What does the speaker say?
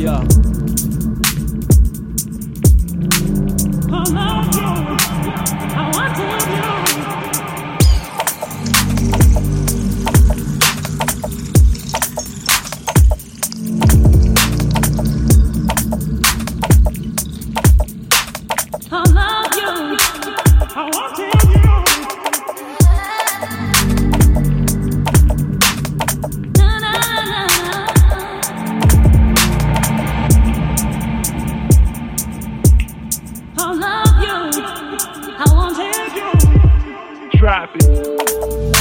Yeah. Drop it.